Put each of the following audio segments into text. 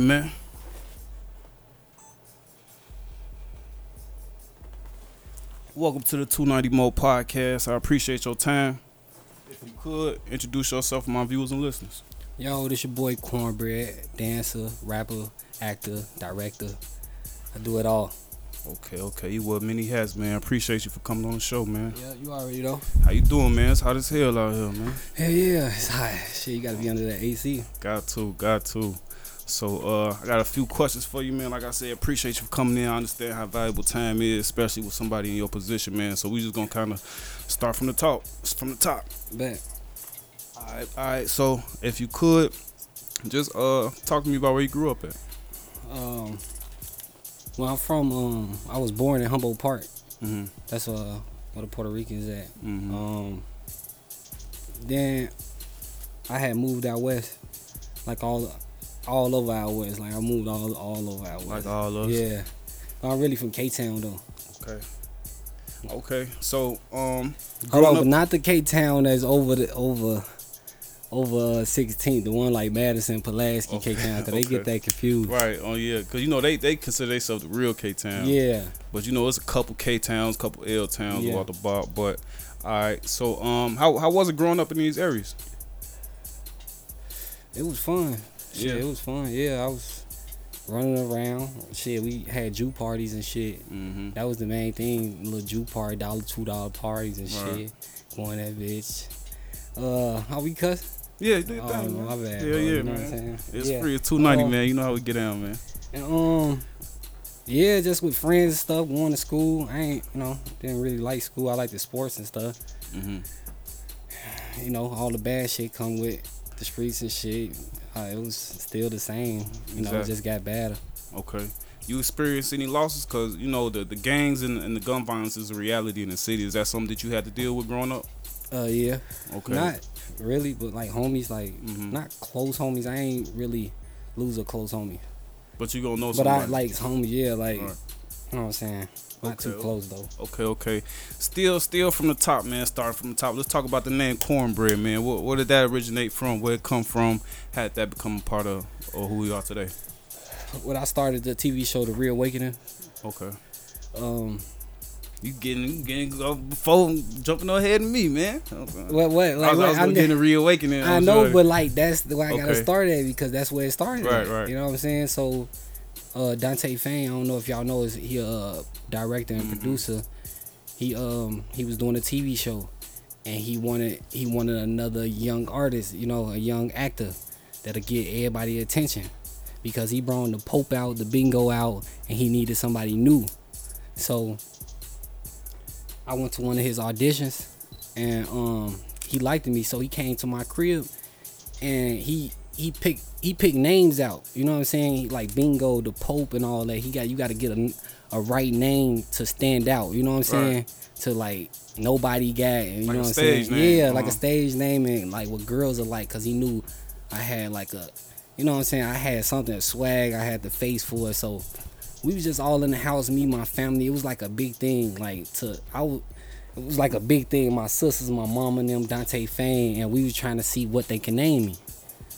man. Welcome to the 290 Mo podcast. I appreciate your time. If you could introduce yourself to my viewers and listeners. Yo, this your boy Cornbread, dancer, rapper, actor, director. I do it all. Okay, okay. You wear many hats, man. Appreciate you for coming on the show, man. Yeah, you already know. How you doing, man? It's hot as hell out here, man. Hell yeah, it's hot. Shit, you gotta be under that AC. Got to, got to. So uh, I got a few questions for you, man. Like I said, appreciate you for coming in. I understand how valuable time is, especially with somebody in your position, man. So we just gonna kind of start from the top. From the top. Bet. All right, all right. So if you could, just uh talk to me about where you grew up at. Um, well, I'm from. Um, I was born in Humboldt Park. Mm-hmm. That's uh where the Puerto Ricans at. Mm-hmm. Um, then I had moved out west, like all all over out west. Like I moved all all over out west. like all of us. Yeah, I'm really from K Town though. Okay. Okay. So um. Hold growing on, up- but not the K Town that's over the over over 16th, the one like Madison, Pulaski, Okay, K Town, cause they get that confused. Right. Oh yeah. Cause you know they they consider themselves the real K Town. Yeah, But you know it's a couple K towns, couple L towns Yeah. about the bar. But all right. So um, how how was it growing up in these areas? it was fun. Shit, Yeah. it was fun. Yeah, I was running around. Shit, we had Jew parties and shit. Mm-hmm. That was the main thing. Little Jew party, dollar two dollar parties and Right. shit. Going that bitch. Uh, how we cuss? Yeah. Do Oh, thing, my bad. Yeah, bro, yeah, you know man. What I'm saying? It's yeah. free. It's two ninety, Um, man. You know how we get down, man. And um, yeah, just with friends and stuff, going to school. I ain't, you know, didn't really like school. I like the sports and stuff. Mm-hmm. You know, all the bad shit come with the streets and shit. Uh, it was still the same. You know, it just got better. Okay. You experience any losses? Cause you know the the gangs and, and the gun violence is a reality in the city. Is that something that you had to deal with growing up? Uh, yeah, Okay. not really, but like homies, like Mhm. not close homies. I ain't really lose a close homie, But you gonna know but somebody. I like homies. Yeah, like Right. You know what I'm saying. Not Okay. too close though. Okay, okay. Still, still from the top, man. Start from the top. Let's talk about the name Cornbread, man. What, where did that originate from? Where it come from? How did that become a part of or who we are today? When I started the TV show, The Reawakening, Okay. um, You getting, you getting uh, before jumping ahead of me, man. Okay. what what I like was, I what, was I'm gonna get a reawakening. I know, sure. but like that's the way I gotta start at because that's where it started. Right, at, right. You know what I'm saying? So, uh, Dante Fane, I don't know if y'all know, is he a uh, director and Mhm. producer. He um he was doing a TV show, and he wanted he wanted another young artist, you know, a young actor that'll get everybody attention, because he brought the Pope out, the Bingo out, and he needed somebody new. So, I went to one of his auditions, and um he liked me, so he came to my crib, and he he picked he picked names out. You know what I'm saying? Like Bingo, the Pope, and all that. He got you got to get a, a right name to stand out. You know what I'm saying? To like nobody got. You Like know what I'm saying? name, Yeah, like uh-huh. a stage name and like what girls are like, cause he knew I had like a, you know what I'm saying? I had something swag. I had the face for it, so. We was just all in the house, me, my family. It was like a big thing, like to I was, it was like a big thing. My sisters, my mom and them, Dante Fane, and we was trying to see what they can name me.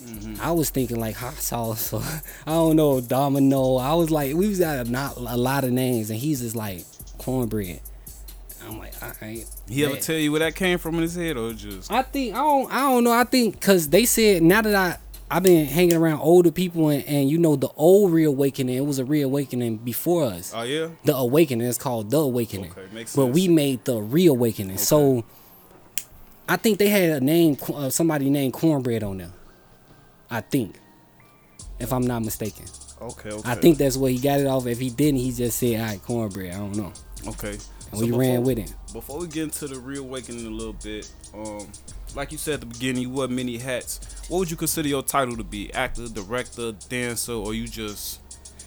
Mhm. I was thinking like hot sauce, or I don't know, domino. I was like, we was got a, not a lot of names, and he's just like cornbread. I'm like, all right. He ever tell you where that came from in his head, or just I think I don't I don't know. I think because they said now that I I've been hanging around older people and, and you know the old reawakening. It was a reawakening before us. oh yeah, The awakening is called the awakening. okay, makes sense. But we made the reawakening. So I think they had a name, uh, somebody named Cornbread on there. I think, if I'm not mistaken. okay, okay, I think that's where he got it off. If he didn't, he just said, "All right, Cornbread." I don't know. okay. And we ran with it. Before we get into the reawakening a little bit, um, like you said at the beginning, you wear many hats. What would you consider your title to be? Actor, director, dancer, or you just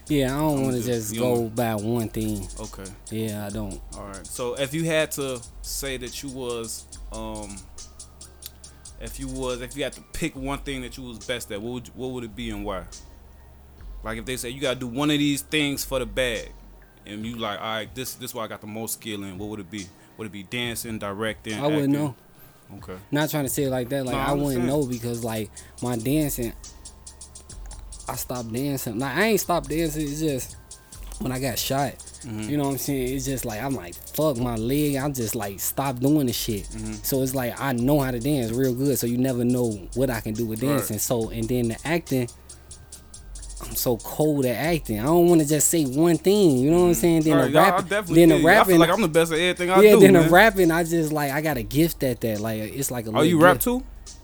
Yeah, I don't want to just- just go by one thing. okay? Yeah, I don't. All right. So if you had to say that you was, um, if you was, if you had to pick one thing that you was best at, what would what would it be and why? Like if they say you gotta do one of these things for the bag, and you like, all right, this this why I got the most skill in. What would it be? Would it be dancing, directing? I wouldn't acting? know. Okay. Not trying to say it like that. Like No, I I wouldn't know because like my dancing, I stopped dancing. Like I ain't stopped dancing. It's just when I got shot. Mm-hmm. You know what I'm saying? It's just like I'm like fuck my leg. I'm just like stop doing the shit. Mm-hmm. So it's like I know how to dance real good. So you never know what I can do with Right. dancing. So and then the acting. I'm so cold at acting. I don't want to just say one thing. You know what I'm saying? Then Mm-hmm. Right, the I- I rap, then the. I rapping. feel like I'm the best at everything I yeah, do. then man. the rapping. I just like I got a gift at that. Like it's like a. Oh, you rap too?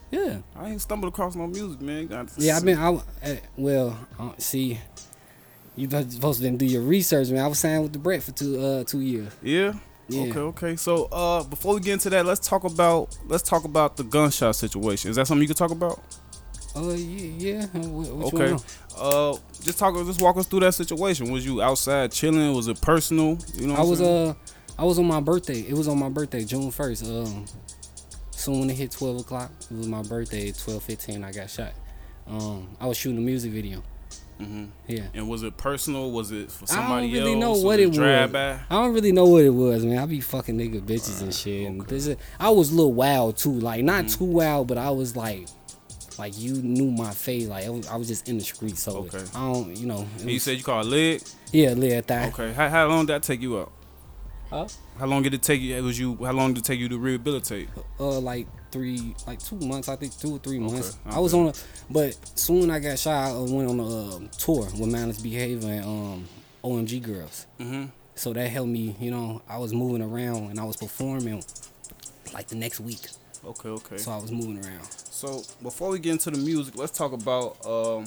Yeah. I ain't stumbled across no music, man. Yeah, I've been. I uh, well, uh, see, you supposed to do your research, man. I was signed with Da Brat for two uh two years. Yeah. Yeah. Okay. Okay. So, uh, before we get into that, let's talk about let's talk about the gunshot situation. Is that something you could talk about? Uh yeah, yeah. What Okay. Uh, just talk. Just walk us through that situation. Was you outside chilling? Was it personal? You know. What I was saying? uh, I was on my birthday. It was on my birthday, June first. Um, soon when it hit twelve o'clock, it was my birthday. Twelve fifteen, I got shot. Um, I was shooting a music video. Mhm. Yeah. And was it personal? Was it for somebody else? I don't really else? know Was what it was. I don't really know what it was, man. I be fucking nigga bitches and shit. And this is, I was a little wild too, like not Mm-hmm. too wild, but I was like, like you knew my face. Like I was, I was just in the street, so Okay. I don't, you know. And you said you called leg. yeah, live that. Okay. How, how long did that take you out? Huh? How long did it take you? It was you? How long did it take you to rehabilitate? Uh, like three, like two months. I think two or three months. Okay, I was on a, but soon I got shot. I went on a um, tour with Mindless Behavior and um, OMG Girlz. Mm-hmm. So that helped me. You know, I was moving around and I was performing like the next week. Okay. Okay. So I was moving around. So before we get into the music, let's talk about um,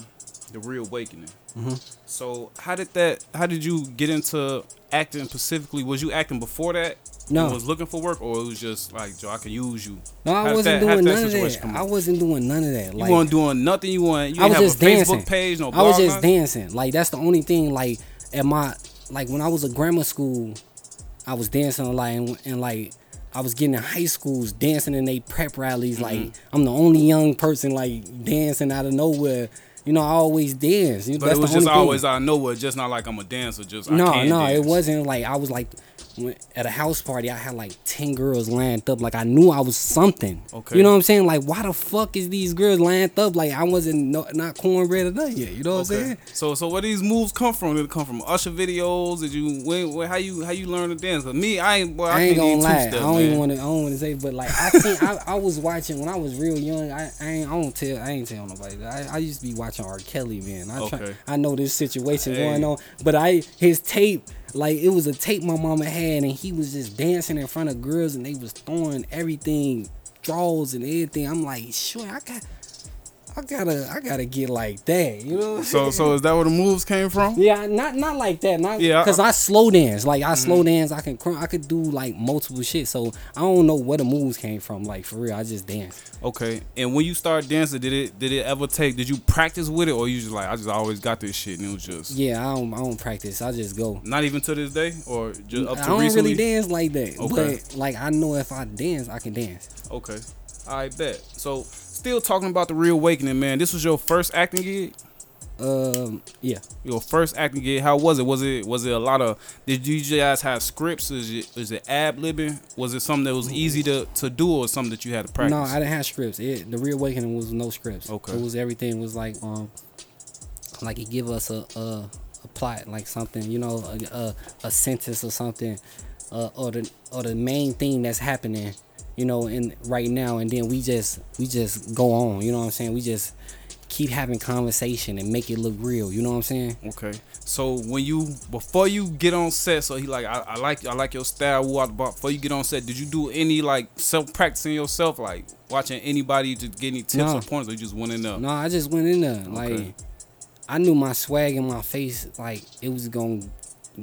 the reawakening. Mm-hmm. So how did that? How did you get into acting specifically? Was you acting before that? No. Was looking for work, or it was just like, Joe, I can use you. No, I wasn't that- doing none of that. I wasn't doing none of that. You Like weren't doing nothing. You want. You I was just a Facebook dancing. page, no I was just dancing. Like that's the only thing. Like at my like when I was at grammar school, I was dancing a lot and, and like I was getting in high schools dancing in they prep rallies. Mm-hmm. Like I'm the only young person like dancing out of nowhere. You know, I always dance. But that's it was just thing. always out of nowhere, just not like I'm a dancer. Just I No, no, dance. it wasn't like I was like at a house party. I had like ten girls lined up. Like I knew I was something. Okay. You know what I'm saying? Like why the fuck is these girls lined up? Like I wasn't no, not cornbread or nothing yet. You know what I'm Okay. saying? So so where these moves come from? Did it come from Usher videos? Did you when, when how you how you learn to dance? Cause me, I ain't boy, I, I ain't gonna lie. I don't want to. I don't want to say, but like I seen, I, I was watching when I was real young. I, I ain't. I don't tell. I ain't tell nobody. I, I used to be watching R. Kelly, man. I Okay. try, I know this situation Hey. going on, but I his tape. Like it was a tape my mama had, and he was just dancing in front of girls, and they was throwing everything, draws and everything. I'm like, sure, I got, I gotta, I gotta get like that, you know. So so is that where the moves came from? Yeah, not not like that. Not Yeah, because I, slow dance. Like I Mm-hmm. slow dance. I can cr- I could do like multiple shit. So I don't know where the moves came from. Like for real, I just dance. Okay. And when you start dancing, did it did it ever take? Did you practice with it, or you just like I just always got this shit and it was just Yeah, I don't I don't practice. I just go. not even to this day, or just up to I don't recently? really dance like that. Okay. But like I know if I dance, I can dance. Okay, I bet. So still talking about the reawakening, man. This was your first acting gig. Um, yeah. Your first acting gig. How was it? Was it was it a lot of? Did you guys have scripts? Is it is it ad libbing? Was it something that was easy to, to do, or something that you had to practice? No, I didn't have scripts. It, the reawakening was no scripts. Okay. It was everything was like um, like it give us a a, a plot, like something, you know, a a, a sentence or something, uh, or the or the main thing that's happening, you know, in right now, and then we just we just go on. You know what I'm saying? We just keep having conversation and make it look real. You know what I'm saying? Okay. So when you before you get on set, so he like I, I like I like your style. Before you get on set? Did you do any like self practicing yourself, like watching anybody to get any tips No. or points, or you just went in there? No, I just went in there. Like I knew my swag and my face, like it was gonna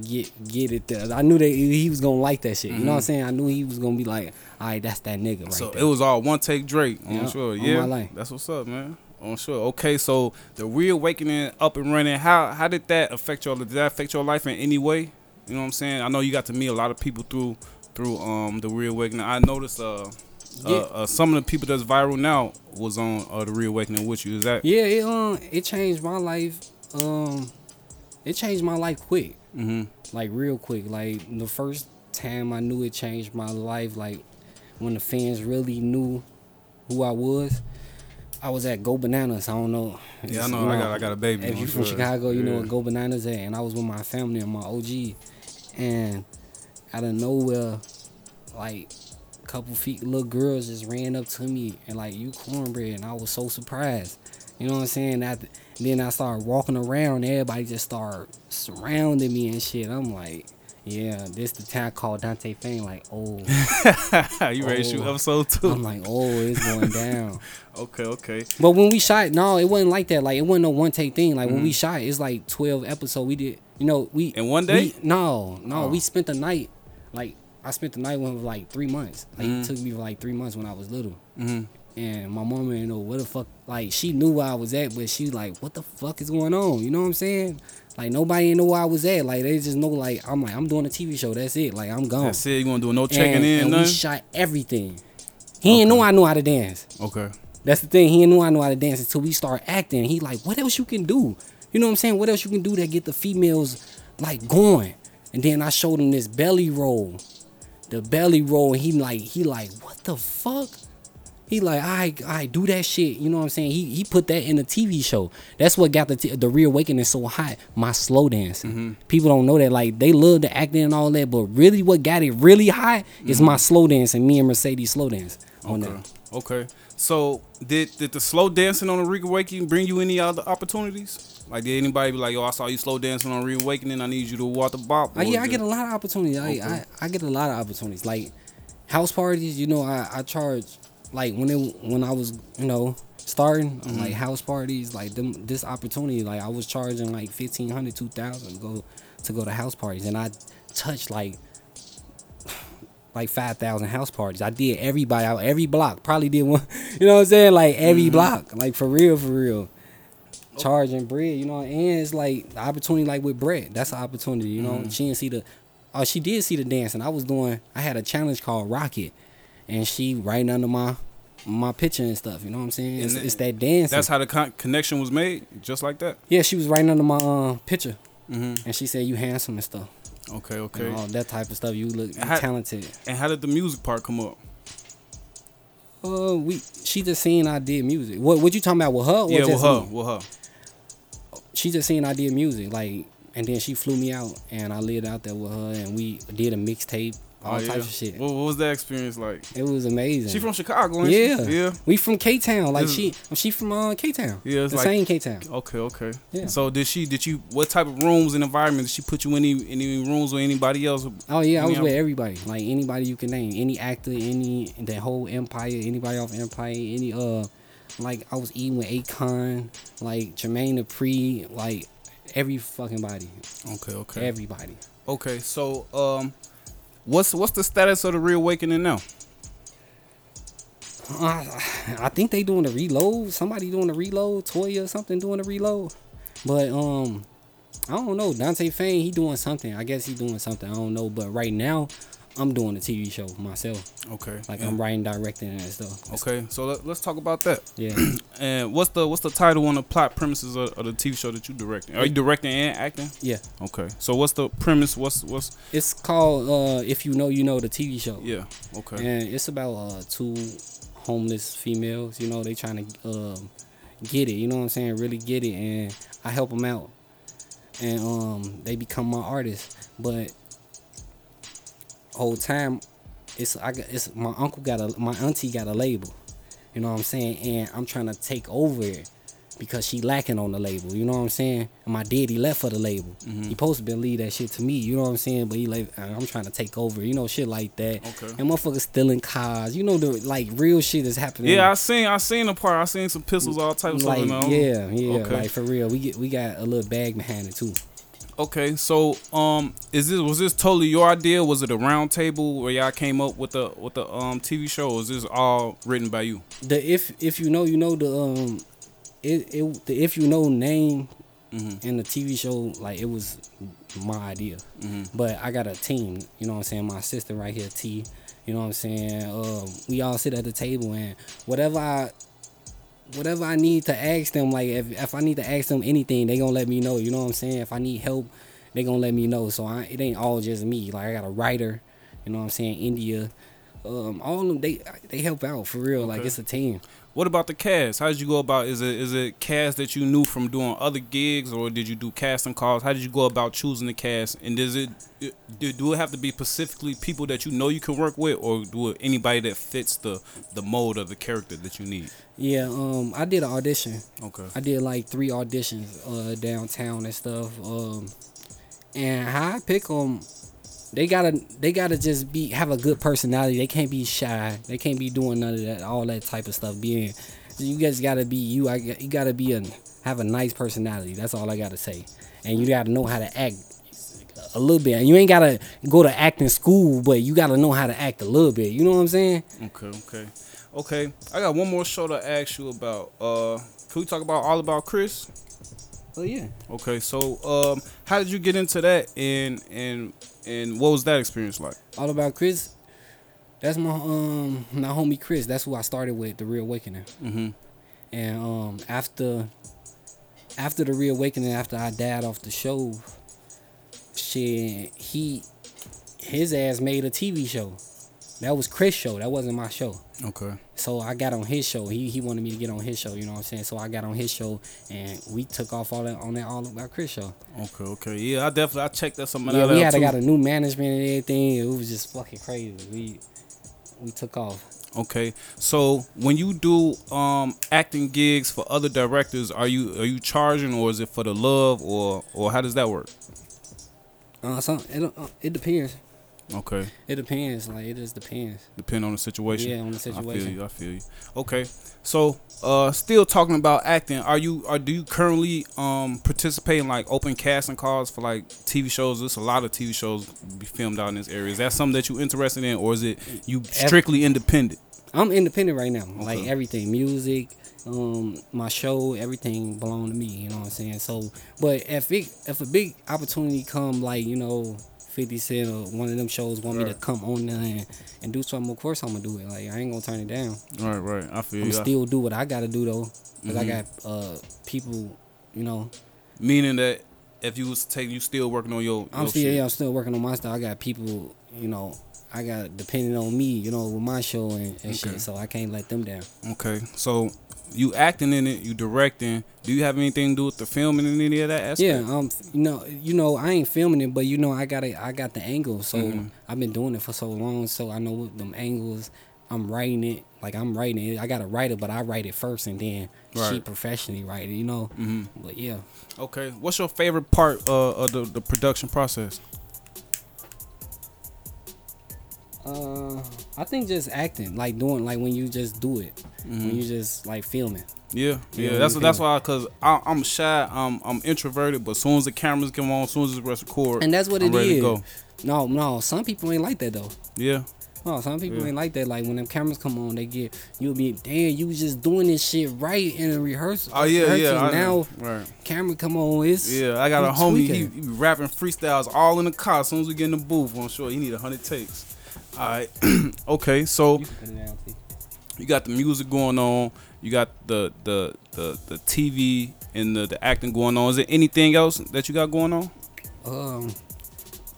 get get it there. I knew that he was gonna like that shit. You know what I'm saying? I knew he was gonna be like, all right, that's that nigga right Mm-hmm. so there. it was all one take Drake. I'm Yeah, sure. Yeah, that's what's up, man. I'm sure. Okay, so the reawakening up and running. How how did that affect your? Did that affect your life in any way? You know what I'm saying? I know you got to meet a lot of people through through um the reawakening. I noticed uh. Uh, uh, some of the people that's viral now was on uh, the reawakening with you. Is that? yeah, it um it changed my life. Um, it changed my life quick, Mm-hmm. like real quick. Like the first time I knew it changed my life, like when the fans really knew who I was. I was at Go Bananas. I don't know. Yeah, I know. you I got I got a baby. If on you from sure. Chicago, you know what Go Bananas at, and I was with my family and my OG, and out of nowhere, like a couple feet little girls just ran up to me and like you cornbread, and I was so surprised. You know what I'm saying? That then I started walking around, everybody just started surrounding me and shit. I'm like, yeah, this the town called Dante Fane. Like, oh, you ready to shoot Oh. episode two? I'm like, oh, it's going down. okay, okay. But when we shot, no, it wasn't like that. Like it wasn't no one take thing. Like when we Mhm. shot, it's like twelve episodes. We did, you know, we In one day? we- no, no, Oh. we spent the night. Like I spent the night with for like three months. Like Mhm. it took me for like three months when I was little. hmm And my mama didn't know what the fuck. Like she knew where I was at, but she like, what the fuck is going on? You know what I'm saying? Like nobody didn't know where I was at. Like they just know like I'm like I'm doing a TV show. That's it. Like I'm gone. That's it. You gonna do no checking and, in? and we shot everything. He didn't know I knew how to dance. okay. That's the thing. He didn't know I know how to dance until we start acting. He like, what else you can do? You know what I'm saying? What else you can do that get the females like going? And then I showed him this belly roll, the belly roll, and he like, he like, what the fuck? He like, I I do that shit. You know what I'm saying? He he put that in a TV show. That's what got the t- the reawakening so hot. My slow dancing. Mm-hmm. People don't know that. Like they love the acting and all that, but really, what got it really hot is my mm-hmm. slow dancing. Me and Mercedes slow dance on Okay. that. Okay. So did did the slow dancing on the reawakening bring you any other opportunities? Like did anybody be like, yo, I saw you slow dancing on reawakening. I need you to walk the bop. Yeah, I get a lot of opportunities. I, Okay. I I get a lot of opportunities. Like house parties, you know, I, I charge like when it when I was you know starting Mm-hmm. like house parties like them this opportunity like I was charging like 1500 2000 to go to go to house parties and I touched like like 5000 house parties. I did everybody out every block. Probably did one, you know what I'm saying? Like every Mm-hmm. block. Like for real for real. Oh. Charging bread, you know, and it's like the opportunity like with bread. That's an opportunity, you know. Mm-hmm. She didn't see the oh she did see the dancing. I was doing I had a challenge called Rocket and she right under my my picture and stuff, you know what I'm saying? It's, it's that dance. That's how the con- connection was made, just like that. yeah, she was right under my uh, picture hmm and she said you handsome and stuff. Okay, okay. And all that type of stuff. You look you How- talented. And how did the music part come up? Uh, we she just seen I did music. What what you talking about with her? Yeah, with her, me? with her. She just seen I did music, like, and then she flew me out, and I lived out there with her, and we did a mixtape, all Oh, yeah. types of shit. What, what was that experience like? It was amazing. She from Chicago, ain't yeah, she? Yeah. We from K Town, like she she from uh, K Town. Yeah, it's the like same K Town. Okay, okay. Yeah. So did she? Did you? What type of rooms and environment did she put you in? Any, any rooms with anybody else? Oh yeah, I was with everybody, like anybody you can name, any actor, any the whole Empire, anybody off Empire, any uh, like I was eating with Akon, like Jermaine Dupri, like every fucking body, Okay, okay, everybody. okay. So, um, what's what's the status of the reawakening now? Uh, I think they doing a reload. Somebody doing a reload. Toya or something doing a reload. But um, I don't know. Dante Fane, he doing something. I guess he doing something. I don't know. But right now, I'm doing a TV show myself. Okay, Like yeah. I'm writing, directing, and stuff. Okay, so let, let's talk about that. Yeah. And what's the what's the title on the plot premises of, of the TV show that you directing? Are you directing and acting? Yeah. Okay. So what's the premise? What's what's It's called uh, If You Know You Know the TV show. yeah? Okay. And it's about uh, two homeless females. You know, they trying to um, get it. You know what I'm saying? Really get it, and I help them out, and um, they become my artists. But whole time, it's I it's my uncle got a my auntie got a label. You know what I'm saying? And I'm trying to take over it because she lacking on the label. You know what I'm saying? And my daddy left for the label. Mm-hmm. He supposed to been leave that shit to me. You know what I'm saying? But he like I'm trying to take over. You know shit like that. Okay. And motherfuckers stealing cars. You know the like real shit is happening. Yeah, I seen I seen the part. I seen some pistols, all types like of stuff. yeah, yeah, Okay. like for real. We get we got a little bag behind it too. Okay, so um, is this was this totally your idea? Was it a round table where y'all came up with the with the um TV show? Or is this all written by you? The if if you know you know the um it it the if you know name Mhm. in the TV show like it was my idea. Mhm. But I got a team, you know what I'm saying? My assistant right here, T. You know what I'm saying? Um, we all sit at the table and whatever I whatever I need to ask them, like if, if I need to ask them anything, they gonna let me know. You know what I'm saying? If I need help, they gonna let me know. So I, it ain't all just me. Like I got a writer, you know what I'm saying? India, um, all of them they they help out for real. Like it's a team. What about the cast? How did you go about? Is it is it cast that you knew from doing other gigs, or did you do casting calls? How did you go about choosing the cast? And does it do, do it have to be specifically people that you know you can work with, or do it anybody that fits the the mold of the character that you need? Yeah, um, I did an audition. Okay. I did like three auditions uh, downtown and stuff. Um, and how I pick them, they gotta they gotta just be have a good personality. They can't be shy. They can't be doing none of that all that type of stuff. Being you guys gotta be you. I you gotta be a have a nice personality. That's all I gotta say. And you gotta know how to act a little bit. And you ain't gotta go to acting school, but you gotta know how to act a little bit. You know what I'm saying? Okay, okay, okay. I got one more show to ask you about. Uh, can we talk about all about Chris? Oh yeah. Okay, so um, how did you get into that, and and and what was that experience like? All about Chris. That's my um my homie Chris. That's who I started with the reawakening. Mm-hmm. And um after after the reawakening, after I died off the show, shit, he his ass made a TV show. That was Chris' show. That wasn't my show. Okay. So I got on his show. He he wanted me to get on his show. You know what I'm saying? So I got on his show, and we took off all that on that all about Chris show. Okay. Okay. Yeah, I definitely I checked that some of Yeah, we had too. got a new management and everything. It was just fucking crazy. We we took off. Okay, so when you do um acting gigs for other directors, are you are you charging or is it for the love or or how does that work? Uh, so it uh, it depends. Okay, It depends. Like it just depends. depend on the situation. Yeah, on the situation. I feel you. I feel you. Okay, so uh, still talking about acting. Are you are do you currently um participate in like open casting calls for like TV shows? There's a lot of TV shows be filmed out in this area. Is that something that you interested in, or is it you strictly independent? I'm independent right now. Like everything, music, um, my show, everything belong to me. You know what I'm saying? So, but if it, if a big opportunity come, like you know, 50 Cent or one of them shows want me to come on there and, and do something, of course I'm gonna do it. Like I ain't gonna turn it down. Right, right. I feel I'm you. I- still do what I gotta do though, because I Mhm. got uh people. You know, Meaning that if you was take, you still working on your. I'm your still shit. yeah, I'm still working on my stuff. I got people. You know. I got depending on me, you know, with my show and, and Okay. shit, so I can't let them down. Okay, so you acting in it, you directing. Do you have anything to do with the filming and any of that aspect? Yeah, um, you know, you know, I ain't filming it, but you know, I got it. I got the angles, so Mhm. I've been doing it for so long, so I know what them angles. I'm writing it, like I'm writing it. I gotta write it, but I write it first, and then she Right. professionally write it. You know, hmm but yeah, Okay. What's your favorite part uh, of the, the production process? Uh, I think just acting, like doing, like when you just do it, Mhm. when you just like filming. Yeah, yeah. Yeah, that's that's why, cause I, I'm shy. I'm I'm introverted, but as soon as the cameras come on, as soon as the rest record, And that's what I'm it ready is. to go. No, no, some people ain't like that though. Yeah. No, some people Yeah. ain't like that. Like when them cameras come on, they get you'll be damn. You was just doing this shit right in a rehearsal. Oh yeah, yeah. I Now right. camera come on, it's Yeah, I got a homie. He, he rapping freestyles all in the car. As soon as we get in the booth, I'm sure he need hundred takes. All right. okay, so You can put it down, T. you got the music going on, you got the the the, the TV and the, the acting going on. Is there anything else that you got going on? Um,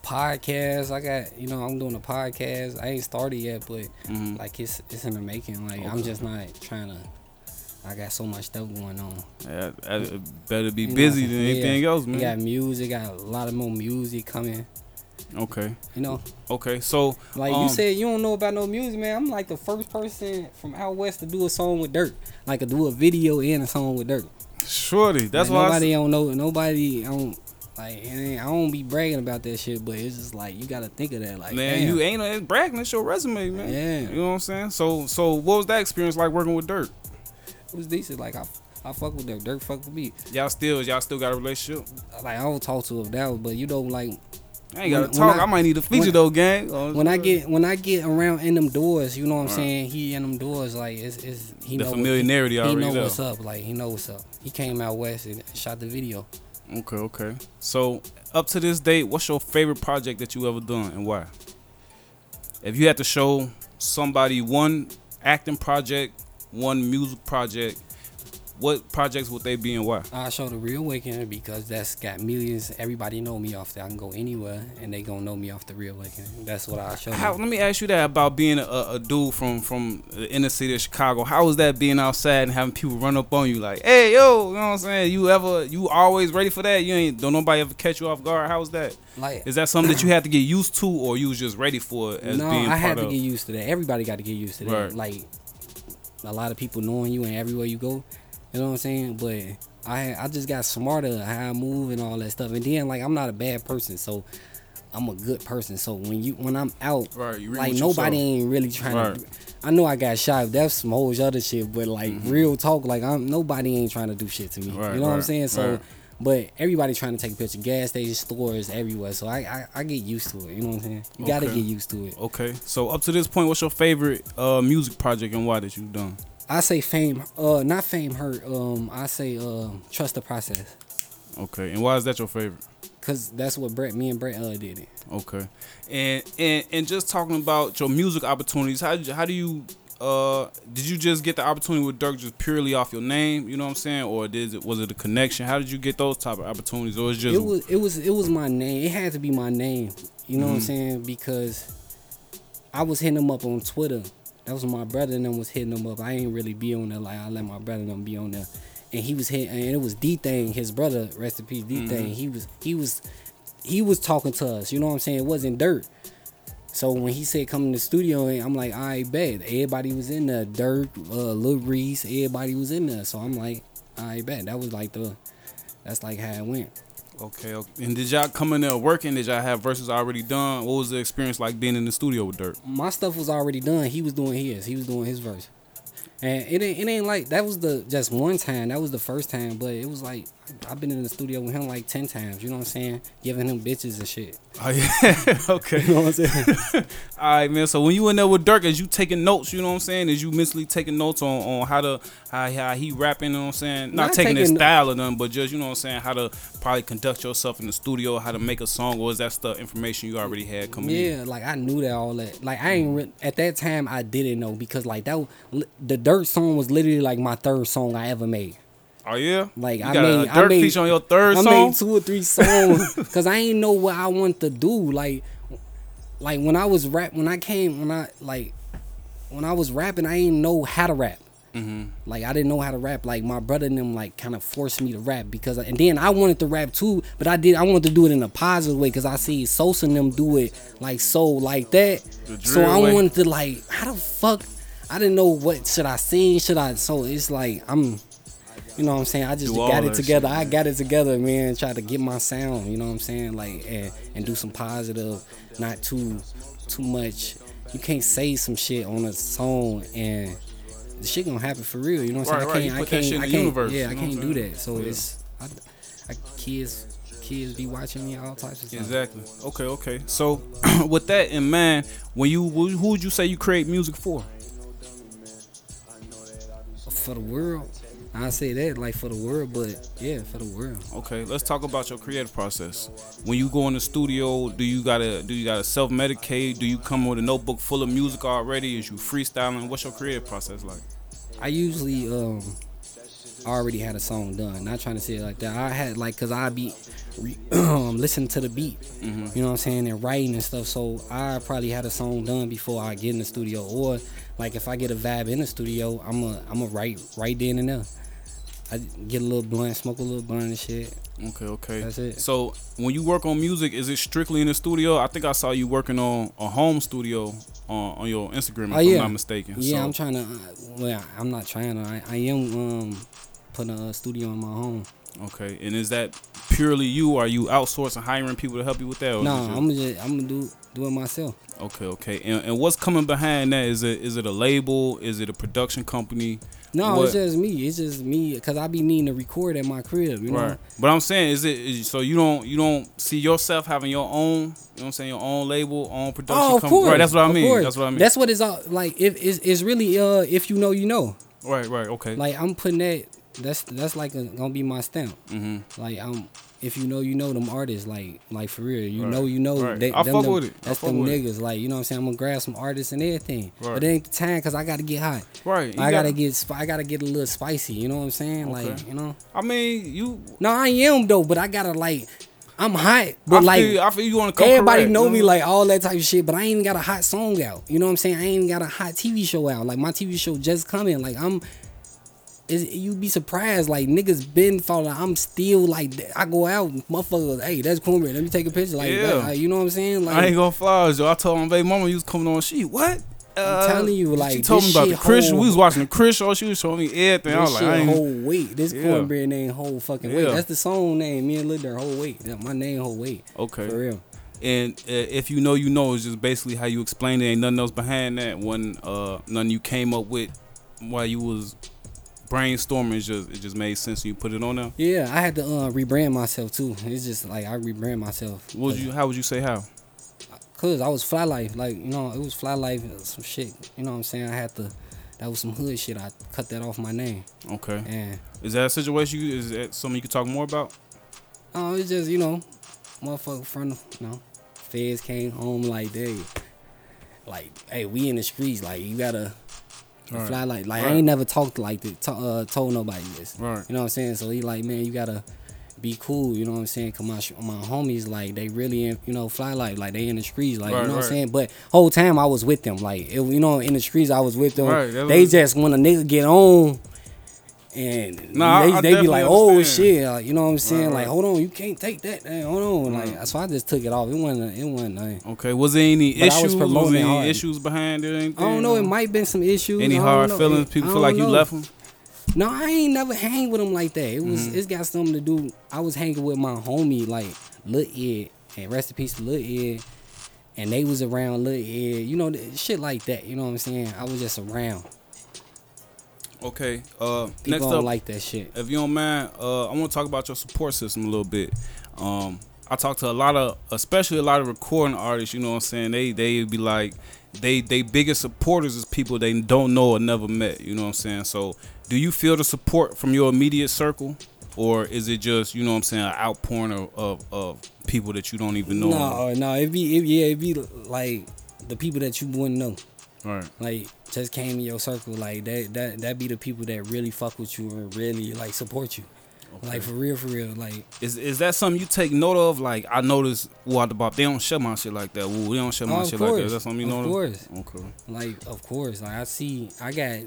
podcast. I got you know I'm doing a podcast. I ain't started yet, but Mhm. like it's it's in the making. Like I'm just not trying to. I got so much stuff going on. Yeah, I- I better be You know, busy than yeah. anything else, We man. got music. Got a lot of more music coming. Okay, You know, okay. So like um, you said, you don't know about no music, man. I'm like the first person from out west to do a song with Durk. Like to do a video and a song with Durk. shorty, that's like, why. I nobody s- don't know. Nobody don't. Like I don't be bragging about that shit, but it's just like you gotta think of that. Like man, damn. you ain't it's bragging. It's your resume, man. Yeah. You know what I'm saying? So, so what was that experience like working with Durk? It was decent. Like I, I fuck with Durk. Durk fuck with me. Y'all still, y'all still got a relationship? Like I don't talk to him now, but you know, like I ain't gotta When- talk. when I, I- might need a feature when- though, gang. Oh, when I get when I get around in them doors, you know what I'm Right. saying. He in them doors, like it's, it's he the know what- familiarity He, already know there. what's up. Like he know what's up. He came out west and shot the video. Okay, okay. So up to this date, what's your favorite project that you ever done and why? If you had to show somebody one acting project, one music project what projects would they be and why? I show the reawakening because that's got millions. Everybody know me off there. I can go anywhere and they gonna know me off the reawakening. That's what I show. How, them. let me ask you that about being a, a dude from from the inner city of Chicago. How was that being outside and having people run up on you like, "Hey, yo," you know what I'm saying? You ever you always ready for that? You ain't don't nobody ever catch you off guard. How was that? Like Is that something that you had to get used to, or you was just ready for it as no, being I had to of? get used to that. Everybody got to get used to that. Right. Like a lot of people knowing you and everywhere you go. You know what I'm saying? But I I just got smarter how I move and all that stuff. And then like I'm not a bad person, so I'm a good person. So when you when I'm out, Right, like nobody saw. ain't really trying Right. to. I know I got shot. That's some whole other shit. But like Mm-hmm. real talk, like I'm nobody ain't trying to do shit to me. Right, you know what I'm saying? So. But everybody trying to take a picture. Gas stations, stores, everywhere. So I, I, I get used to it. You know what I'm saying? You gotta get used to it. Okay, so up to this point, what's your favorite uh, music project and why that you've done? I say fame, uh, not fame hurt. Um, I say um, trust the process, Okay, and why is that your favorite? cause that's what Brat, me and Brat, uh, did it. Okay, and and and just talking about your music opportunities, how how do you uh did you just get the opportunity with Durk just purely off your name? You know what I'm saying, or did it was it a connection? How did you get those type of opportunities, or it's just It was, it was, it was my name. It had to be my name. You know what I'm Mhm. saying? Because I was hitting him up on Twitter. That was my brother and them was hitting them up. I ain't really be on there like I let my brother and them be on there. And he was hitting, and it was DThang, his brother, rest in peace, DThang. He was, he was, he was talking to us. You know what I'm saying? It wasn't Durk. So when he said come in the studio, I'm like, I bet everybody was in there. Durk, uh, Lil Reese, everybody was in there. So I'm like, I bet that was like the, that's like how it went. Okay, okay? And did y'all come in there working? Did y'all have verses already done? What was the experience like being in the studio with Durk? my stuff was already done. He was doing his. He was doing his verse. And it ain't, it ain't like that was the just one time. That was the first time, but it was like I've been in the studio with him like ten times. You know what I'm saying? Giving him bitches and shit. Oh yeah, okay. You know what I'm saying? All right, man. So when you in there with Durk, is you taking notes? You know what I'm saying? Is you mentally taking notes on, on how to how, how he rapping? You know what I'm saying? Not, Not taking his taking- style or nothing, but just you know what I'm saying? How to probably conduct yourself in the studio, how to make a song, or is that stuff information you already had coming in? yeah, like I knew that all that. Like I ain't mm. re- at that time I didn't know because like that was, the Durk song was literally like my third song I ever made. Oh yeah. Like, you I made- I made- on your third I song. made two or three songs because I ain't know what I want to do. Like, like when I was rap, when I came, when I like, when I was rapping, I ain't know how to rap. mm-hmm. Like I didn't know how to rap. Like my brother and them like kind of forced me to rap because, and then I wanted to rap too, but I did. I wanted to do it in a positive way because I see Sosa and them do it like so like that. So I way. wanted to like, how the fuck? I didn't know what should I sing. Should I? So it's like I'm. You know what I'm saying? I just got it together. shit, I got it together, man. Try to get my sound. You know what I'm saying? Like and and do some positive, not too too much. You can't say some shit on a song and the shit gonna happen for real. You know what I'm Right, saying? right. I can't. I can't. I can't universe, Yeah, I can't do that. So Yeah. it's I, I, kids. Kids be watching me all types of stuff. Exactly. Okay. Okay. So with that in mind, when you who would you say you create music for? For the world, I say that like for the world, but yeah, for the world. Okay, let's talk about your creative process. When you go in the studio, do you gotta do you gotta self medicate? Do you come with a notebook full of music already? Is you freestyling? What's your creative process like? I usually um already had a song done. Not trying to say it like that. I had like cause I be um listening to the beat. Mm-hmm. You know what I'm saying and writing and stuff. So I probably had a song done before I get in the studio. Or like if I get a vibe in the studio, I'm a I'm a write right then and there. I get a little blunt, smoke a little blunt and shit. Okay, okay. That's it. So when you work on music, is it strictly in the studio? I think I saw you working on a home studio on, on your Instagram, if Oh, I'm not mistaken. Yeah, so, I'm trying to. Uh, well, I'm not trying to. I, I am um putting a studio in my home. Okay, and is that purely you? Are you outsourcing, hiring people to help you with that? No, just- I'm gonna just, I'm gonna do do it myself. Okay, okay. And, and what's coming behind that? Is it is it a label? Is it a production company? No, What- it's just me. It's just me because I be needing to record at my crib. You know. Right. But I'm saying, is it is, so you don't you don't see yourself having your own, you know what I'm saying, your own label, own production Oh, of company? course. Right, that's what I of mean. course. That's what I mean. That's what it's all like. If it's, it's really uh if you know you know. right, right, okay. Like I'm putting that. That's that's like a, gonna be my stamp. hmm Like I'm if you know, you know them artists, like like for real. You Right. know, you know. Right. They, I them, fuck them- with it. I That's fuck them with it. niggas. Like you know what I'm saying. I'm gonna grab some artists and everything. Right. But it ain't the time because I gotta get hot. Right. you I gotta gotta- get. I gotta get a little spicy. You know what I'm saying? Okay. Like you know. I mean, you. No, I am though, but I gotta like. I'm hot, but I like feel, I feel you want to come everybody correct, know you me like all that type of shit. But I ain't got a hot song out. You know what I'm saying? I ain't got a hot TV show out. Like my TV show just coming. Like I'm. Is you be surprised like niggas been falling. I'm still like I go out, motherfuckers. Hey, that's cornbread. Let me take a picture. Like, Yeah. like, you know what I'm saying? Like I ain't gonna fly, yo. I told my baby mama you was coming on. She what? I'm telling you, she like, told me about the shit whole- We was watching the Chris show. She was showing me everything. I was like, I ain't, whole weight. This Yeah. cornbread name whole fucking weight. That's the song name. Me and Lil Durk whole weight. Yeah, my name whole weight. okay. For real. And uh, if you know, you know, it's just basically how you explain it. Ain't nothing else behind that. One, uh, nothing you came up with while you was brainstorming, just it just made sense. And you put it on there. Yeah, I had to uh, rebrand myself too. It's just like I rebrand myself. What would you? How would you say how? Cause I was fly life, like you know, it was fly life, uh, some shit. You know what I'm saying? I had to. That was some hood shit. I cut that off my name, Okay. and Is that a situation? You, is that something you could talk more about? oh, it's just you know, motherfucker from you know, feds came home like they, like hey, we in the streets, like you gotta. Right. Fly like like Right. I ain't never talked like that, to, uh, told nobody this. Right. You know what I'm saying? So he like, man, you gotta be cool. You know what I'm saying? Cause my my homies like they really in, you know fly life like they in the streets like Right, you know what. I'm saying. But whole time I was with them like it, you know in the streets I was with them. They was- just when a nigga get on. And Nah, they, I- I they be like, oh understand. shit, like, you know what I'm saying? Right, Like, right. hold on, you can't take that. Hey, hold on, like, so I just took it off. It wasn't, it wasn't nothing. Okay. Was there any But I was issues? Was, there any hard. issues behind it? anything? I don't know. It might have been some issues. Any hard know. feelings? People feel like don't you left them. No, I ain't never hang with him like that. It was Mm-hmm. it's got something to do. I was hanging with my homie like Lil Ed, and rest in peace to Lil Ed, and they was around Lil Ed. You know, shit like that. You know what I'm saying? I was just around. Okay. Uh, People next don't up, like that shit. if you don't mind, uh, I want to talk about your support system a little bit. Um, I talk to a lot of, especially a lot of recording artists. You know what I'm saying? They they be like, they they biggest supporters is people they don't know or never met. You know what I'm saying? So, do you feel the support from your immediate circle, or is it just you know what I'm saying, an outpouring of of, of people that you don't even know? No, no, it be it, yeah, it be like the people that you wouldn't know. Right. Like just came in your circle, like that that that be the people that really fuck with you and really like support you. Like for real, for real. Like Is is that something you take note of? Like I notice noticed Water Bop, they don't share my shit like that. Woo, they don't share my Oh, of shit like that. course. Is that something you Of notice? course. Okay. Like, of course, like I see, I got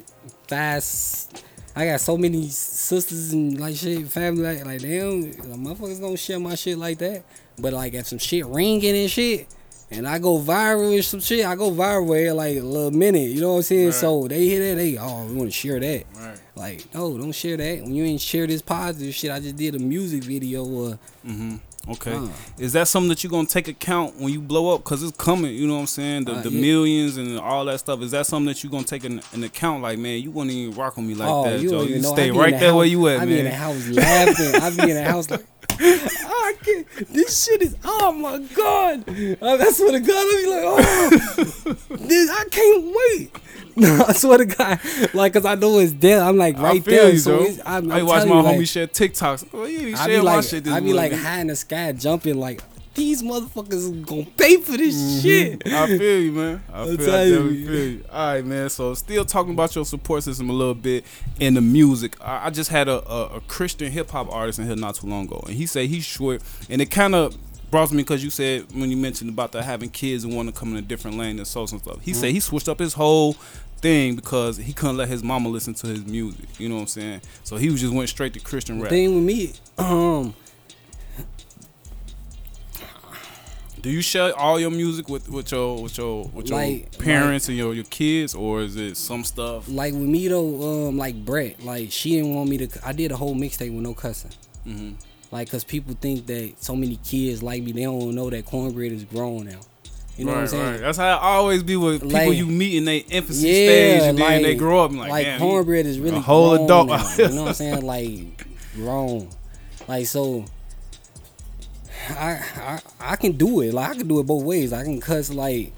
fast, I got so many sisters and like shit, family, like, like damn, like, motherfuckers don't share my shit like that. But like, if some shit ringing and shit, and I go viral with some shit, I go viral with it like a little minute, you know what I'm saying? Right. So they hear that, they, oh, we want to share that. Right. Like, no, don't share that. When you ain't share this positive shit, I just did a music video or Mm-hmm. Okay. Uh. Is that something that you're gonna take account when you blow up? Cause it's coming. You know what I'm saying? The, Uh, the yeah. millions and all that stuff. Is that something that you're gonna take an, an account? Like, man, you wouldn't even rock with me like oh, that, you Joe. You know. Stay right the there house- where you at, I be in the house laughing. I be in the house like, I can't. This shit is. Oh my god. Uh, that's what the God. I be like, oh, this, I can't wait. No, I swear to God, like, cause I know it's there. I'm like right I feel there. you, so I'm, I watch my you, homie like, share TikToks. Oh, ain't I be my like, shit. This I be like high in the sky, jumping like these motherfuckers gonna pay for this mm-hmm. shit. I feel you, man. I feel, I tell you. feel you. All right, man. So, still talking about your support system a little bit in the music. I, I just had a, a, a Christian hip hop artist in here not too long ago, and he said he's short, and it kind of brought me because you said when you mentioned about the having kids and wanting to come in a different lane and souls and stuff. He Mm-hmm. said he switched up his whole thing because he couldn't let his mama listen to his music. You know what I'm saying? So he was just went straight to Christian rap. Thing with me, um, Do you share all your music with, with your with your with your Like- parents and your, your kids, or is it some stuff? like with me though, um, like Brat, like she didn't want me to. I did a whole mixtape with no cussing. hmm Like, cause people think that so many kids like me, they don't know that cornbread is grown now. You know what I'm saying? That's how I always be with people Like- you meet in their infancy Yeah, stage, and then like- they grow up and like, Like, cornbread is really a whole grown adult now, you know what I'm saying? Like grown. Like so. I, I I can do it. Like I can do it both ways. I can cuss like,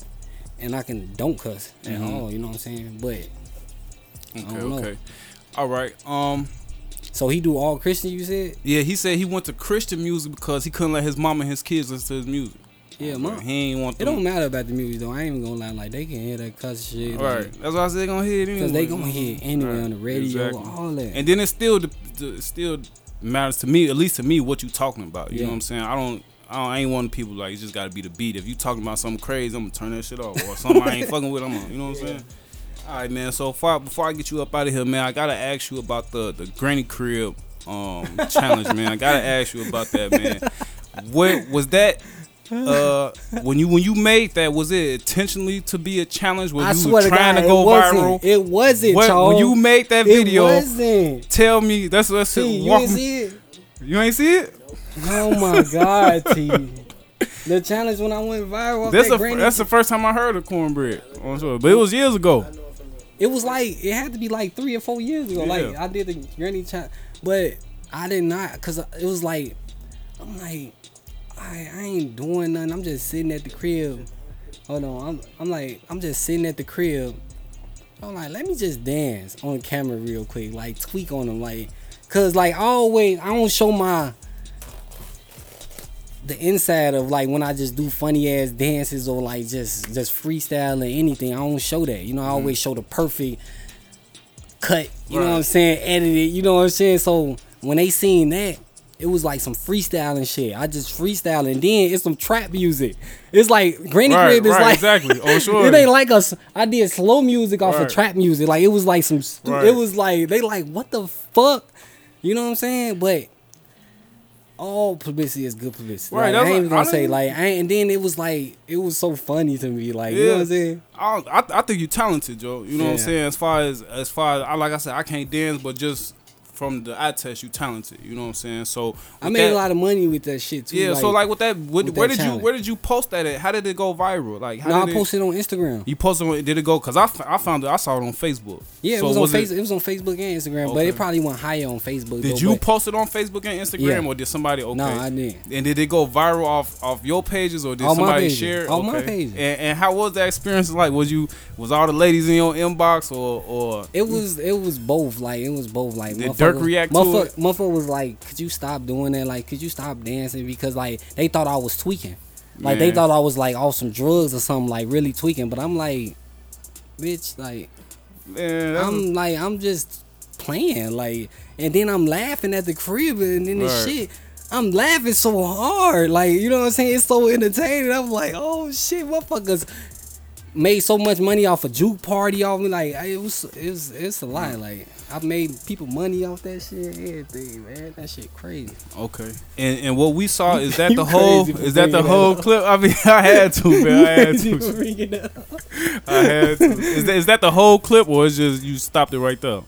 and I can don't cuss at Mhm. all. You know what I'm saying? But Okay, okay, all right. Um, So he do all Christian. You said? Yeah, he said he went to Christian music because he couldn't let his mom and his kids listen to his music. Yeah, Like, mom. He ain't want It don't matter about the music though. I ain't even gonna lie. Like they can hear that cuss shit. Right. That's why I said they gonna hear it anyway. Because they gonna hear it anyway Right, on the radio, exactly. all that. And then it still the, the, it still matters to me, at least to me, what you talking about. You Yeah. know what I'm saying? I don't. I, don't, I ain't one of people like you just gotta be the beat. If you talking about something crazy, I'm gonna turn that shit off. Or something I ain't fucking with, I'm gonna, you know what I'm saying? All right, man. So far, before I get you up out of here, man, I gotta ask you about the the granny crib um challenge, man. I gotta ask you about that, man. What was that? Uh, when you when you made that, was it intentionally to be a challenge? Was I you to trying God, to go it viral? It wasn't, What- when you made that video, it wasn't. tell me. That's let's T, you ain't see it? You ain't see it? Oh my God, T. The challenge when I went viral. That's that the that's the first time I heard of cornbread. But it was years ago. It was like it had to be like three or four years ago. Like I did the granny challenge, but I did not cause it was like I'm like I, I ain't doing nothing. I'm just sitting at the crib. Hold on, I'm I'm like I'm just sitting at the crib. I'm like let me just dance on camera real quick, like tweak on them, like cause like I always I don't show my the inside of like when I just do funny ass dances or like just just freestyle or anything. I don't show that. You know, I mm-hmm. always show the perfect cut. You know what I'm saying? Edited. You know what I'm saying? So when they seen that, it was like some freestyling shit. I just freestyle and then it's some trap music. It's like Granny Right, Crib is right, like exactly. Oh, sure. it ain't like us. I did slow music off Right. of trap music. Like it was like some. Stu- Right. It was like they like what the fuck. You know what I'm saying? But all publicity is good publicity. Right, Like, I ain't like- gonna I say like I ain't, and then it was like it was so funny to me. Like you know what I'm saying? I, I I think you're talented, Joe. You know what I'm saying? As far as as far as I like I said, I can't dance, but just from the eye test, you talented. You know what I'm saying? So I made that- a lot of money with that shit too. Yeah. so like with that, what, with where that did you where did you post that at? How did it go viral? Like how no, I did it, posted on Instagram. You posted on did it go? Cause I, I found it. I saw it on Facebook. Yeah, So it was, on it- Facebook. It, was on Facebook and Instagram, but it probably went higher on Facebook. Did though, you post it on Facebook and Instagram, Yeah. or did somebody? Okay. No, I didn't. And did it go viral off off your pages, or did All somebody share? it? All my Okay. pages. And, and how was that experience like? Was you was all the ladies in your inbox, or or It was it was both like it was both like Durk react to motherfucker, was like, could you stop doing that? Like, could you stop dancing? Because like they thought I was tweaking, like they thought I was like off some drugs or something, like really tweaking. But I'm like, bitch, like man, I'm like I'm just playing, like, and then I'm laughing at the crib, and then this Right. shit. I'm laughing so hard, like you know what I'm saying. It's so entertaining. I'm like, oh shit, motherfuckers made so much money off a juke party off me. Like it was, it was, it's a lot. Like I made people money off that shit, everything, man. That shit crazy. Okay. And and what we saw is that the whole is that the whole clip? I mean, I had to, man. I had to. bring it up. I had to. Is that, is that the whole clip, or is just you stopped it right there?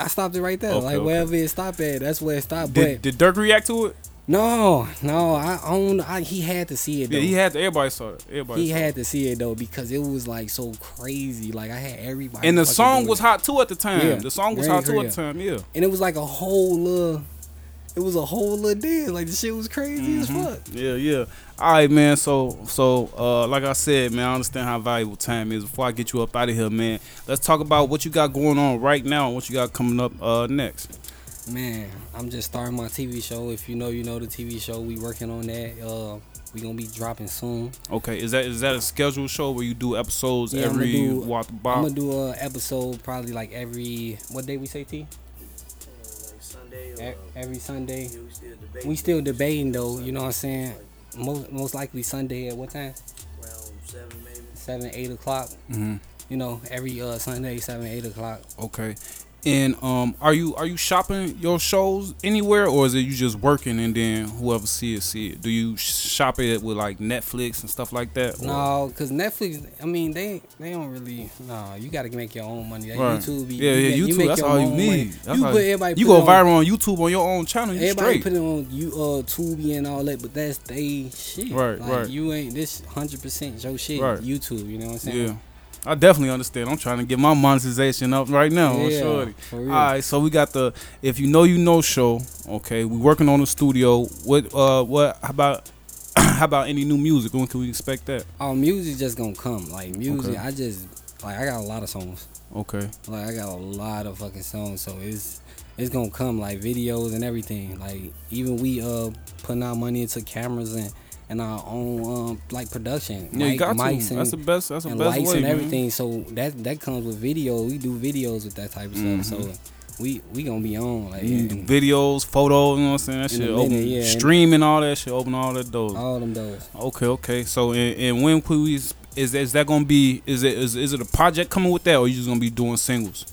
I stopped it right there. Okay, like okay. wherever it stopped at, that's where it stopped. Did, but did Durk react to it? No, no, I own. I, he had to see it. Though. Yeah, he had. To, everybody saw it. Everybody. He had it. to see it though because it was like so crazy. Like I had everybody. And the song was it. hot too at the time. Yeah. The song was hot too at the time. Yeah. and it was like a whole little. It was a whole little dance. Like the shit was crazy as Mm-hmm. fuck. Yeah, yeah. All right, man. So, so, uh, like I said, man, I understand how valuable time is. Before I get you up out of here, man, let's talk about what you got going on right now and what you got coming up uh, next. Man, I'm just starting my TV show. If you know, you know the TV show. We working on that. Uh, we gonna be dropping soon. Okay, is that is that a scheduled show where you do episodes Yeah, I'ma every do- walk the I'm gonna do a episode probably like every what day we say T? like Sunday or Every Sunday. yeah, we still debating. We still debating though. You know what I'm saying? Most most likely Sunday at what time? around seven maybe. Seven, eight o'clock. hmm You know, every uh Sunday, seven, eight o'clock. Okay, and um, are you are you shopping your shows anywhere, or is it you just working and then whoever see it see it? Do you shop it with like Netflix and stuff like that? or- No, cause Netflix. I mean, they they don't really. No, you got to make your own money. That Right. YouTube. Be, Yeah, you yeah, get- YouTube. make that's all you need. That's you put everybody. you put go viral on YouTube on your own channel. You Everybody straight. put it on you uh Tubi and all that, but that's they shit. Right, like, right. You ain't this hundred percent your shit. Right. YouTube. You know what I'm saying? Yeah. I definitely understand. I'm trying to get my monetization up right now. Yeah. All right, so we got the if you know you know show. Okay, we working on the studio. What uh what how about how about any new music? When can we expect that? Our music just gonna come. Like music, Okay. I just Like I got a lot of songs. Okay. Like I got a lot of fucking songs, so it's it's gonna come like videos and everything. Like even we uh putting our money into cameras and and our own um like production. Yeah, you got mics to. and, That's the best. That's the and best lights way, and man. everything. So that that comes with video. We do videos with that type of stuff. So Mm-hmm. we we gonna be on like do videos, photos, you know what I'm saying? That In shit open, minute, yeah, streaming all that shit, open all that doors. all them doors. Okay, okay. So, and, and when could we? Is that, is that gonna be? Is it is, is it a project coming with that, or you just gonna be doing singles?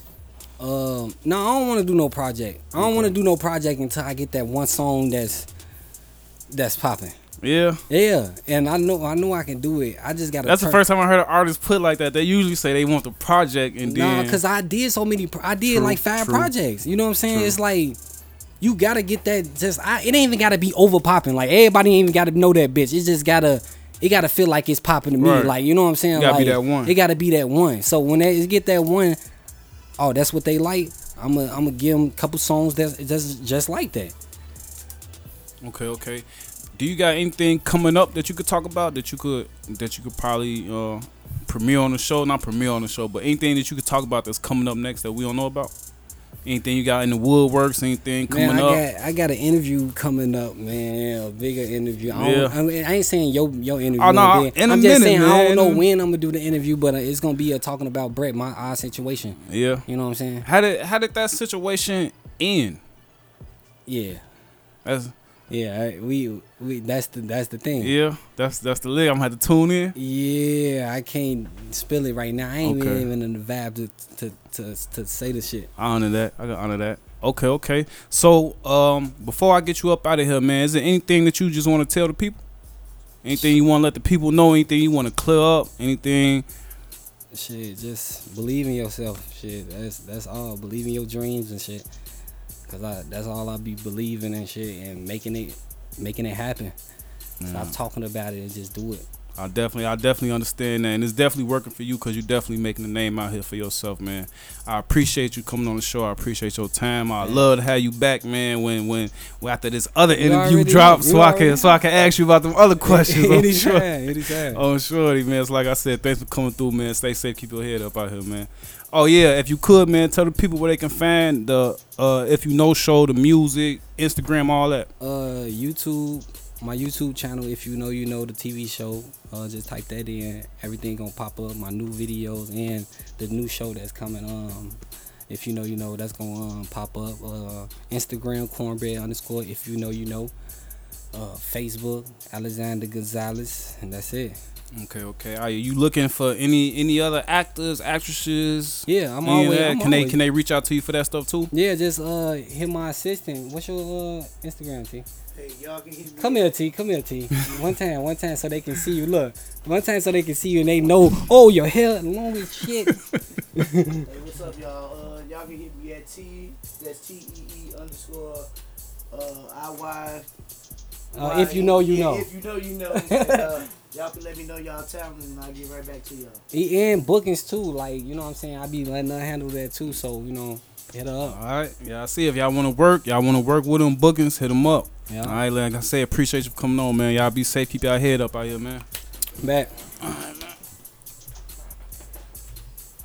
Um, no, I don't want to do no project. I don't want to do no project until I get that one song that's that's popping. Yeah, Yeah, and I know I know I can do it. I just got to. that's the first time I heard an artist put like that. They usually say they want the project, and Nah, then cause I did so many. pro- I did True, like five true, projects. You know what I'm saying? true. It's like you gotta get that. Just I, it ain't even gotta be over popping. Like everybody ain't even gotta know that bitch. It just gotta. It gotta feel like it's popping to me. Right. Like you know what I'm saying? It gotta be Like, that one. It gotta be that one. So when they get that one, oh, that's what they like. I'm gonna I'm gonna give them a couple songs that's that's just like that. okay, okay. Do you got anything coming up that you could talk about that you could that you could probably uh, premiere on the show? Not premiere on the show, but anything that you could talk about that's coming up next that we don't know about. Anything you got in the woodworks? Anything coming Man, I up? got I got an interview coming up, man. A bigger interview. I, Yeah. I, mean, I ain't saying your your interview. Oh, no, in a I'm just saying I don't know when I'm gonna do the interview, but uh, it's gonna be a talking about Brat, my eye situation. yeah. You know what I'm saying? How did how did that situation end? Yeah, That's yeah. We we that's the that's the thing. yeah. That's that's the leg. I'm gonna have to tune in. Yeah, I can't spill it right now. I ain't Okay. even in the vibe to to, to to say the shit. I honor that. I can honor that. Okay, okay. So, um, before I get you up out of here, man, is there anything that you just want to tell the people? Anything you want to let the people know? Anything you want to clear up? Anything? Shit, just believe in yourself. Shit, that's that's all. Believe in your dreams and shit. Cause I that's all I be believing and shit and making it making it happen. Stop talking about it and just do it. I definitely, I definitely understand that, and it's definitely working for you because you're definitely making a name out here for yourself, man. I appreciate you coming on the show. I appreciate your time. I love to have you back, man. When when, when after this other You interview already drops, so I can so I can ask you about them other questions. I'm sure. anytime, anytime. Oh, shorty, man. It's like I said, thanks for coming through, man. Stay safe, keep your head up out here, man. Oh yeah, if you could, man, tell the people where they can find the uh if you know show, the music, Instagram, all that. Uh, YouTube, my YouTube channel. If you know, you know the TV show. Uh, just type that in. Everything gonna pop up. My new videos and the new show that's coming. Um, if you know, you know that's gonna um, pop up. Uh, Instagram cornbread underscore. If you know, you know. Uh, Facebook Alexander Gonzalez, and that's it. Okay, okay. Are you looking for any any other actors, actresses? Yeah, I'm any of always. I'm can they can they reach out to you for that stuff too? Yeah, just uh hit my assistant. What's your uh Instagram, T? Hey, y'all can hit me. Come here, T. Come here, T. One time, one time, so they can see you. Look, one time, so they can see you and they know. Oh, your hair long as shit. Hey, what's up, y'all? Uh, y'all can hit me at T. That's T E E underscore uh I Y. Uh, if you know, you Yeah, know. If you know, you know. And, y'all can let me know y'all talent, and I'll get right back to y'all. E- And bookings too. Like you know what I'm saying. I be letting her handle that too. So you know, hit her up. All right, Yeah, I see. If y'all want to work, y'all want to work with them bookings, hit them up. Yeah. All right, like I say, appreciate you for coming on, man. Y'all be safe. Keep y'all head up out here, man. Back.